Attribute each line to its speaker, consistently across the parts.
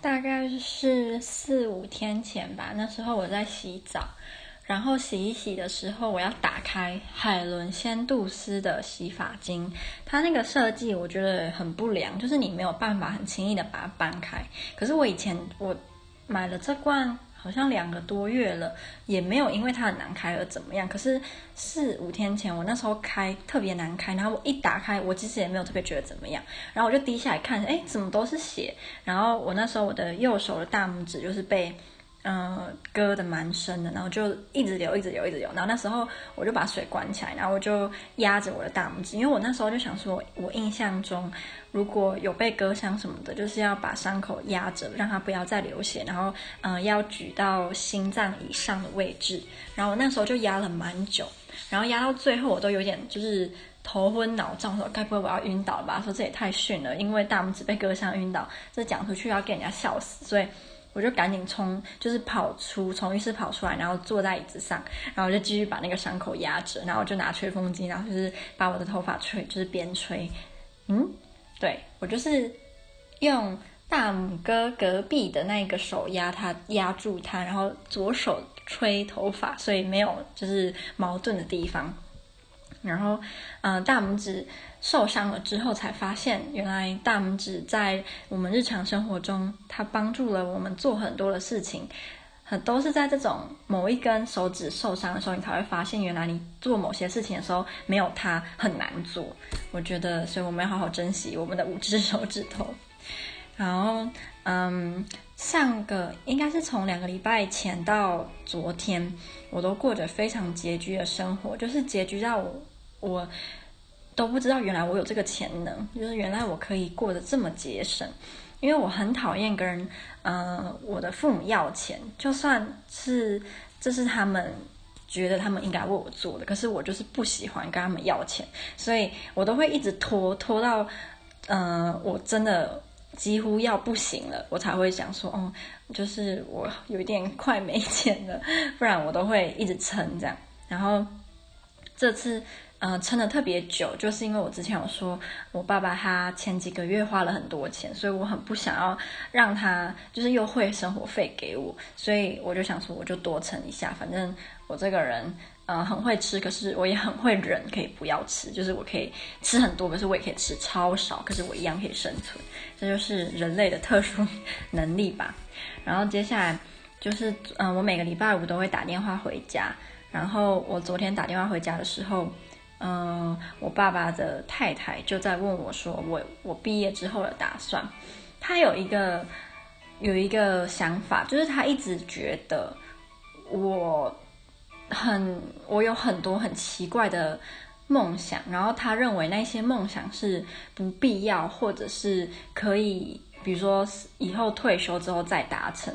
Speaker 1: 大概是四五天前吧，那时候我在洗澡，然后洗一洗的时候，我要打开海伦仙杜斯的洗发精，它那个设计我觉得很不良，就是你没有办法很轻易的把它搬开。可是我以前我买了这罐。好像两个多月了，也没有因为它很难开而怎么样。可是四五天前，我那时候开特别难开，然后我一打开，我其实也没有特别觉得怎么样。然后我就低下来看，哎，怎么都是血？然后我那时候我的右手的大拇指就是被。嗯，割的蛮深的，然后就一直流，一直流，一直流。然后那时候我就把水关起来，然后我就压着我的大拇指，因为我那时候就想说，我印象中如果有被割伤什么的，就是要把伤口压着，让它不要再流血，然后嗯，要举到心脏以上的位置。然后那时候就压了蛮久，然后压到最后我都有点就是头昏脑胀，说该不会我要晕倒吧？说这也太逊了，因为大拇指被割伤晕倒，这讲出去要给人家笑死，所以。我就赶紧从就是跑出从浴室跑出来，然后坐在椅子上，然后就继续把那个伤口压着，然后就拿吹风机，然后就是把我的头发吹，就是边吹，嗯，对，我就是用大拇哥隔壁的那个手压它，压住它，然后左手吹头发，所以没有就是矛盾的地方。然后，嗯、呃，大拇指受伤了之后，才发现原来大拇指在我们日常生活中，它帮助了我们做很多的事情，很都是在这种某一根手指受伤的时候，你才会发现，原来你做某些事情的时候，没有它很难做。我觉得，所以我们要好好珍惜我们的五只手指头。然后，嗯，上个应该是从两个礼拜前到昨天，我都过着非常拮据的生活，就是拮据到我。我都不知道，原来我有这个潜能，就是原来我可以过得这么节省。因为我很讨厌跟人，呃，我的父母要钱，就算是这是他们觉得他们应该为我做的，可是我就是不喜欢跟他们要钱，所以我都会一直拖拖到，呃，我真的几乎要不行了，我才会想说，哦，就是我有一点快没钱了，不然我都会一直撑这样。然后这次。呃，撑得特别久，就是因为我之前有说，我爸爸他前几个月花了很多钱，所以我很不想要让他就是又汇生活费给我，所以我就想说，我就多撑一下，反正我这个人呃很会吃，可是我也很会忍，可以不要吃，就是我可以吃很多，可是我也可以吃超少，可是我一样可以生存，这就是人类的特殊 能力吧。然后接下来就是，嗯、我每个礼拜五都会打电话回家，然后我昨天打电话回家的时候。嗯，我爸爸的太太就在问我说我：“我毕业之后的打算？”他有一个有一个想法，就是他一直觉得我很我有很多很奇怪的梦想，然后他认为那些梦想是不必要，或者是可以，比如说以后退休之后再达成。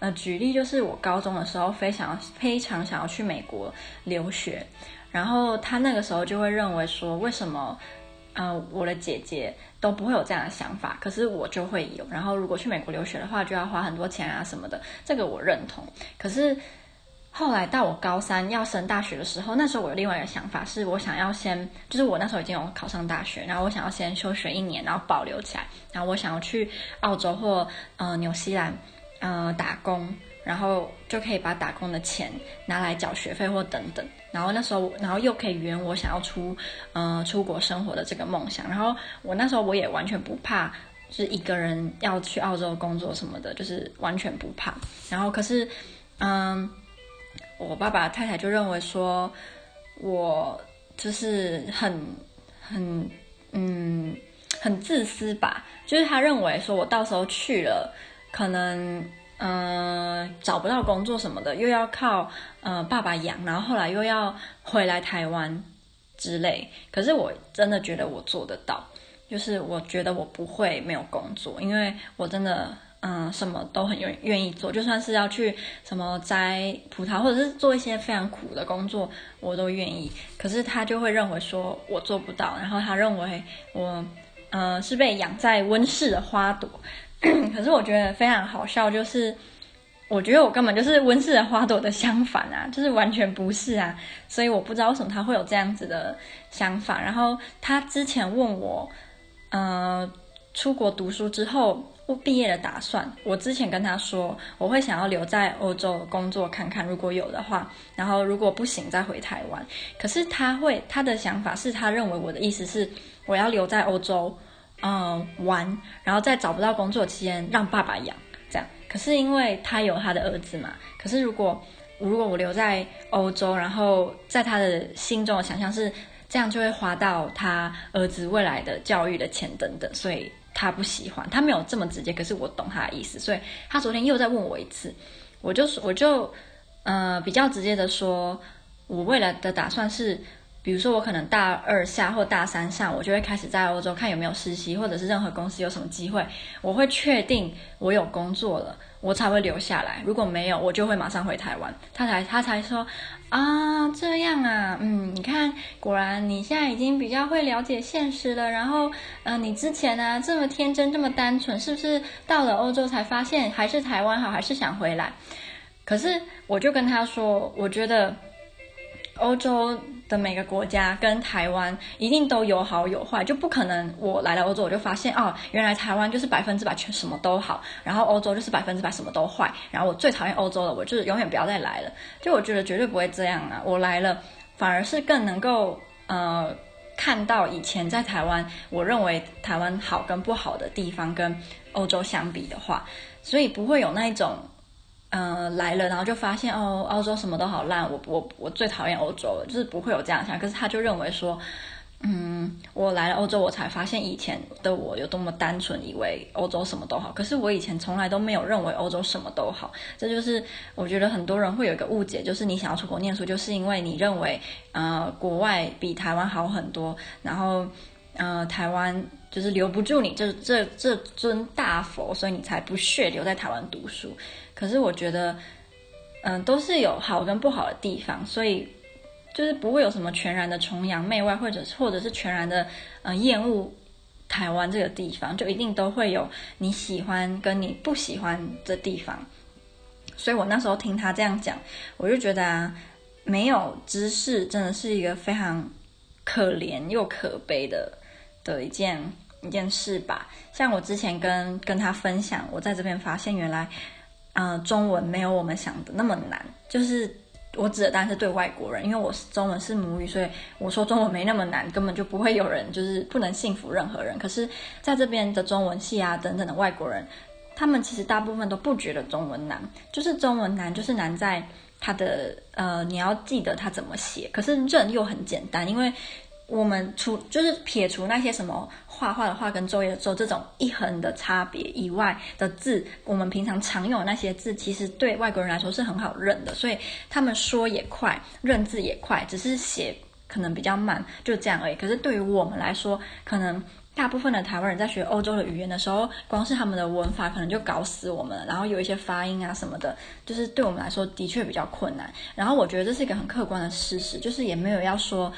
Speaker 1: 呃，举例就是我高中的时候非常非常想要去美国留学。然后他那个时候就会认为说，为什么，呃，我的姐姐都不会有这样的想法，可是我就会有。然后如果去美国留学的话，就要花很多钱啊什么的，这个我认同。可是后来到我高三要升大学的时候，那时候我有另外一个想法，是我想要先，就是我那时候已经有考上大学，然后我想要先休学一年，然后保留起来，然后我想要去澳洲或呃纽西兰，呃打工。然后就可以把打工的钱拿来缴学费或等等，然后那时候，然后又可以圆我想要出，呃，出国生活的这个梦想。然后我那时候我也完全不怕，就是一个人要去澳洲工作什么的，就是完全不怕。然后可是，嗯，我爸爸太太就认为说，我就是很很嗯很自私吧，就是他认为说我到时候去了，可能。嗯、找不到工作什么的，又要靠呃爸爸养，然后后来又要回来台湾之类。可是我真的觉得我做得到，就是我觉得我不会没有工作，因为我真的嗯、什么都很愿愿意做，就算是要去什么摘葡萄，或者是做一些非常苦的工作，我都愿意。可是他就会认为说我做不到，然后他认为我呃是被养在温室的花朵。可是我觉得非常好笑，就是我觉得我根本就是温室的花朵的相反啊，就是完全不是啊，所以我不知道为什么他会有这样子的想法。然后他之前问我，呃，出国读书之后我毕业的打算。我之前跟他说，我会想要留在欧洲工作看看，如果有的话，然后如果不行再回台湾。可是他会，他的想法是他认为我的意思是我要留在欧洲，嗯，玩，然后在找不到工作期间让爸爸养这样。可是因为他有他的儿子嘛，可是如果如果我留在欧洲，然后在他的心中的想象是。这样就会花到他儿子未来的教育的钱等等，所以他不喜欢。他没有这么直接，可是我懂他的意思，所以他昨天又在问我一次，我就我就呃比较直接的说，我未来的打算是。比如说，我可能大二下或大三上，我就会开始在欧洲看有没有实习，或者是任何公司有什么机会，我会确定我有工作了，我才会留下来。如果没有，我就会马上回台湾。他才他才说啊，这样啊，嗯，你看，果然你现在已经比较会了解现实了。然后，嗯、你之前呢、这么天真，这么单纯，是不是到了欧洲才发现还是台湾好，还是想回来？可是我就跟他说，我觉得欧洲。的每个国家跟台湾一定都有好有坏，就不可能我来了欧洲我就发现哦，原来台湾就是百分之百全什么都好，然后欧洲就是百分之百什么都坏，然后我最讨厌欧洲了，我就是永远不要再来了。就我觉得绝对不会这样啊，我来了反而是更能够呃看到以前在台湾我认为台湾好跟不好的地方跟欧洲相比的话，所以不会有那一种。嗯、来了，然后就发现哦，欧洲什么都好烂，我我我最讨厌欧洲了，就是不会有这样想。可是他就认为说，嗯，我来了欧洲，我才发现以前的我有多么单纯，以为欧洲什么都好。可是我以前从来都没有认为欧洲什么都好。这就是我觉得很多人会有一个误解，就是你想要出国念书，就是因为你认为呃国外比台湾好很多，然后呃台湾就是留不住你，这这这尊大佛，所以你才不屑留在台湾读书。可是我觉得，嗯，都是有好跟不好的地方，所以就是不会有什么全然的崇洋媚外，或者或者是全然的呃厌恶台湾这个地方，就一定都会有你喜欢跟你不喜欢的地方。所以我那时候听他这样讲，我就觉得啊，没有知识真的是一个非常可怜又可悲的的一件一件事吧。像我之前跟跟他分享，我在这边发现原来。嗯、中文没有我们想的那么难。就是我指的当然是对外国人，因为我是中文是母语，所以我说中文没那么难，根本就不会有人就是不能信服任何人。可是在这边的中文系啊等等的外国人，他们其实大部分都不觉得中文难，就是中文难就是难在它的呃你要记得它怎么写，可是认又很简单，因为。我们除就是撇除那些什么画画的画跟作业的作这种一横的差别以外的字，我们平常常用的那些字，其实对外国人来说是很好认的，所以他们说也快，认字也快，只是写可能比较慢，就这样而已。可是对于我们来说，可能大部分的台湾人在学欧洲的语言的时候，光是他们的文法可能就搞死我们了，然后有一些发音啊什么的，就是对我们来说的确比较困难。然后我觉得这是一个很客观的事实，就是也没有要说。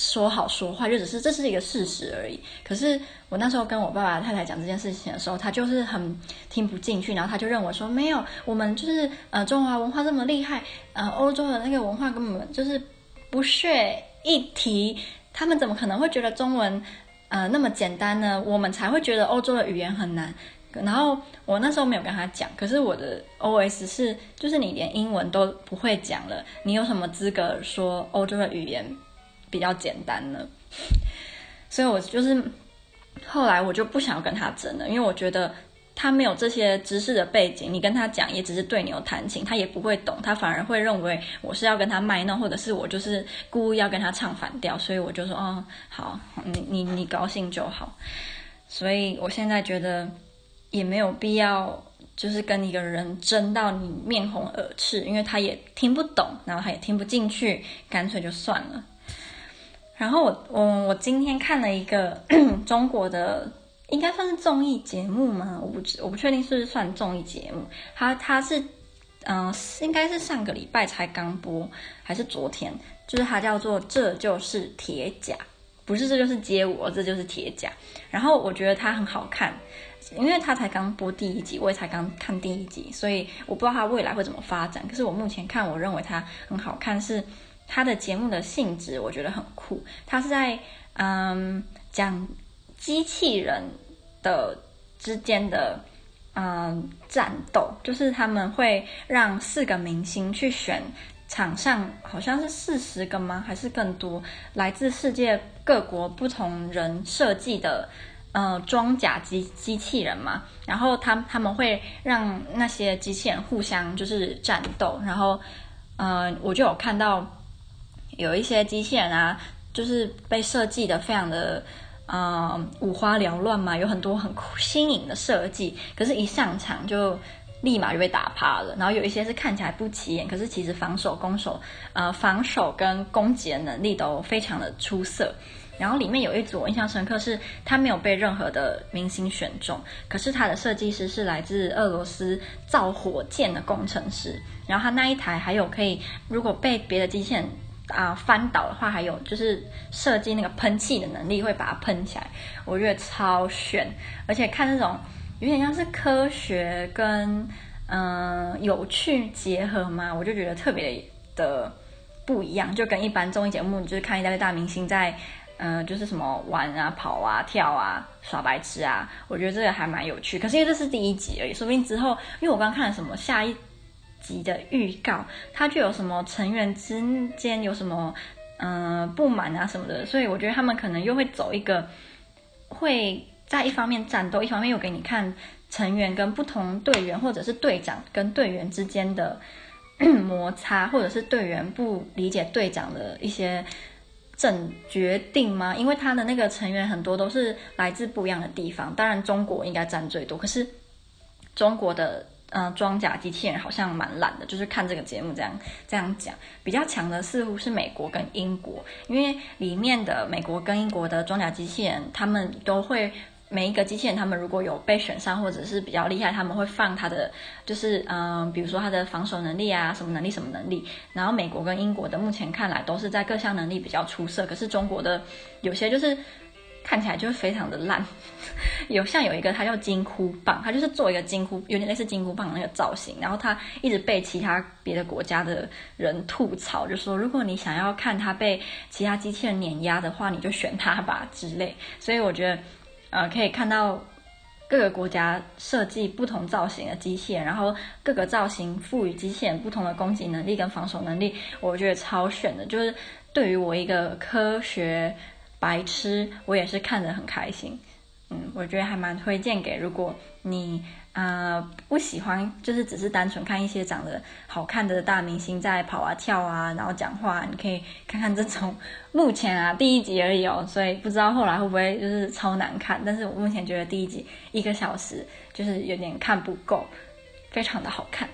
Speaker 1: 说好说坏，就只是这是一个事实而已。可是我那时候跟我爸爸太太讲这件事情的时候，他就是很听不进去，然后他就认为说，没有，我们就是呃中华文化这么厉害，呃欧洲的那个文化根本就是不屑一提，他们怎么可能会觉得中文呃那么简单呢？我们才会觉得欧洲的语言很难。然后我那时候没有跟他讲，可是我的 OS 是，就是你连英文都不会讲了，你有什么资格说欧洲的语言？比较简单呢，所以我就是后来我就不想要跟他争了，因为我觉得他没有这些知识的背景，你跟他讲也只是对牛弹琴，他也不会懂，他反而会认为我是要跟他卖弄，或者是我就是故意要跟他唱反调，所以我就说，哦，好，你你你高兴就好。所以我现在觉得也没有必要，就是跟一个人争到你面红耳赤，因为他也听不懂，然后他也听不进去，干脆就算了。然后我我我今天看了一个 中国的，应该算是综艺节目吗？我不知我不确定是不是算综艺节目。它它是嗯、应该是上个礼拜才刚播，还是昨天？就是它叫做《这就是铁甲》，不是这就是街舞，这就是铁甲。然后我觉得它很好看，因为它才刚播第一集，我也才刚看第一集，所以我不知道它未来会怎么发展。可是我目前看，我认为它很好看是。他的节目的性质我觉得很酷，他是在嗯讲机器人的之间的嗯战斗，就是他们会让四个明星去选场上好像是四十个吗？还是更多来自世界各国不同人设计的呃装甲机机器人嘛？然后他他们会让那些机器人互相就是战斗，然后呃我就有看到有一些机器人啊，就是被设计的非常的。嗯，五花缭乱嘛，有很多很新颖的设计，可是，一上场就立马就被打趴了。然后有一些是看起来不起眼，可是其实防守、攻守，呃，防守跟攻击的能力都非常的出色。然后里面有一组我印象深刻，是他没有被任何的明星选中，可是他的设计师是来自俄罗斯造火箭的工程师。然后他那一台还有可以，如果被别的机器人。啊，翻倒的话，还有就是设计那个喷气的能力，会把它喷起来，我觉得超炫。而且看那种有点像是科学跟嗯、有趣结合嘛，我就觉得特别的不一样，就跟一般综艺节目就是看一大堆大明星在嗯、就是什么玩啊、跑啊、跳啊、耍白痴啊，我觉得这个还蛮有趣。可是因为这是第一集而已，说不定之后，因为我刚看了什么下一。集的预告，它就有什么成员之间有什么嗯、不满啊什么的，所以我觉得他们可能又会走一个会在一方面战斗，一方面又给你看成员跟不同队员或者是队长跟队员之间的摩擦，或者是队员不理解队长的一些正决定吗？因为他的那个成员很多都是来自不一样的地方，当然中国应该占最多，可是中国的。嗯，装甲机器人好像蛮烂的，就是看这个节目这样这样讲，比较强的似乎是美国跟英国，因为里面的美国跟英国的装甲机器人，他们都会每一个机器人，他们如果有被选上或者是比较厉害，他们会放他的就是嗯，比如说他的防守能力啊，什么能力什么能力，然后美国跟英国的目前看来都是在各项能力比较出色，可是中国的有些就是。看起来就是非常的烂，有像有一个它叫金箍棒，它就是做一个金箍，有点类似金箍棒那个造型，然后它一直被其他别的国家的人吐槽，就说如果你想要看它被其他机器人碾压的话，你就选它吧之类。所以我觉得，呃，可以看到各个国家设计不同造型的机器人，然后各个造型赋予机器人不同的攻击能力跟防守能力，我觉得超炫的。就是对于我一个科学。白痴，我也是看得很开心，嗯，我觉得还蛮推荐给如果你呃不喜欢，就是只是单纯看一些长得好看的大明星在跑啊跳啊，然后讲话，你可以看看这种。目前啊第一集而已哦，所以不知道后来会不会就是超难看，但是我目前觉得第一集一个小时就是有点看不够，非常的好看。